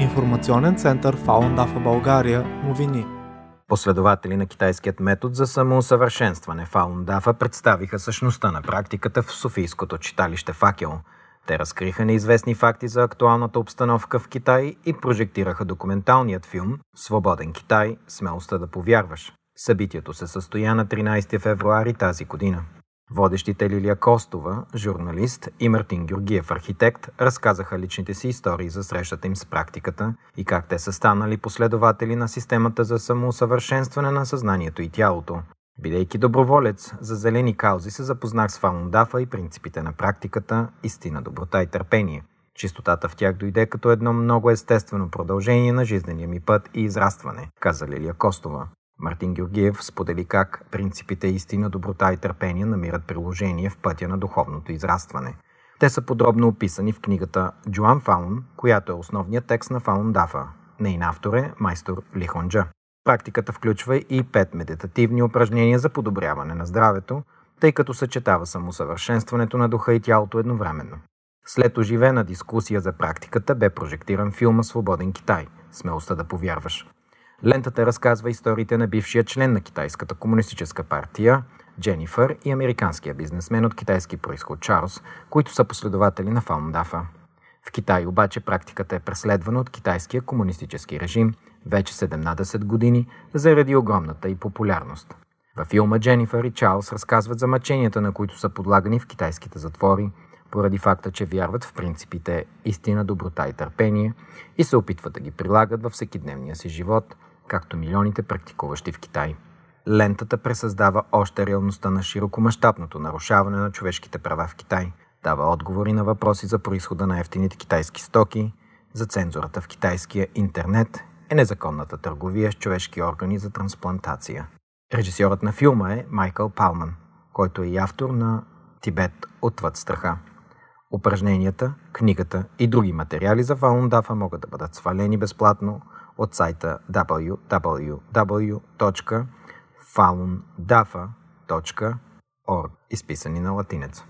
информационен център Фаундафа България новини. Последователи на китайският метод за самоусъвършенстване Фаундафа представиха същността на практиката в Софийското читалище Факел. Те разкриха неизвестни факти за актуалната обстановка в Китай и прожектираха документалният филм «Свободен Китай. Смелостта да повярваш». Събитието се състоя на 13 февруари тази година. Водещите Лилия Костова, журналист, и Мартин Георгиев, архитект, разказаха личните си истории за срещата им с практиката и как те са станали последователи на системата за самоусъвършенстване на съзнанието и тялото. Бидейки доброволец за зелени каузи, се запознах с Фалундафа и принципите на практиката, истина, доброта и търпение. Чистотата в тях дойде като едно много естествено продължение на жизнения ми път и израстване, каза Лилия Костова. Мартин Георгиев сподели как принципите истина, доброта и търпение намират приложение в пътя на духовното израстване. Те са подробно описани в книгата Джоан Фаун, която е основният текст на Фаун Дафа. Нейн автор е майстор Лихонджа. Практиката включва и пет медитативни упражнения за подобряване на здравето, тъй като съчетава самосъвършенстването на духа и тялото едновременно. След оживена дискусия за практиката бе прожектиран филма Свободен Китай – Смелостта да повярваш. Лентата разказва историите на бившия член на Китайската комунистическа партия, Дженифър и американския бизнесмен от китайски происход Чарлз, които са последователи на Фаундафа. В Китай обаче практиката е преследвана от китайския комунистически режим вече 17 години заради огромната и популярност. Във филма Дженифър и Чарлз разказват за мъченията, на които са подлагани в китайските затвори, поради факта, че вярват в принципите истина, доброта и търпение и се опитват да ги прилагат във всекидневния си живот, както милионите практикуващи в Китай. Лентата пресъздава още реалността на широкомащабното нарушаване на човешките права в Китай, дава отговори на въпроси за происхода на ефтините китайски стоки, за цензурата в китайския интернет е незаконната търговия с човешки органи за трансплантация. Режисьорът на филма е Майкъл Палман, който е и автор на Тибет отвъд страха. Упражненията, книгата и други материали за Фалундафа могат да бъдат свалени безплатно от сайта www.falundafa.org, изписани на латинец.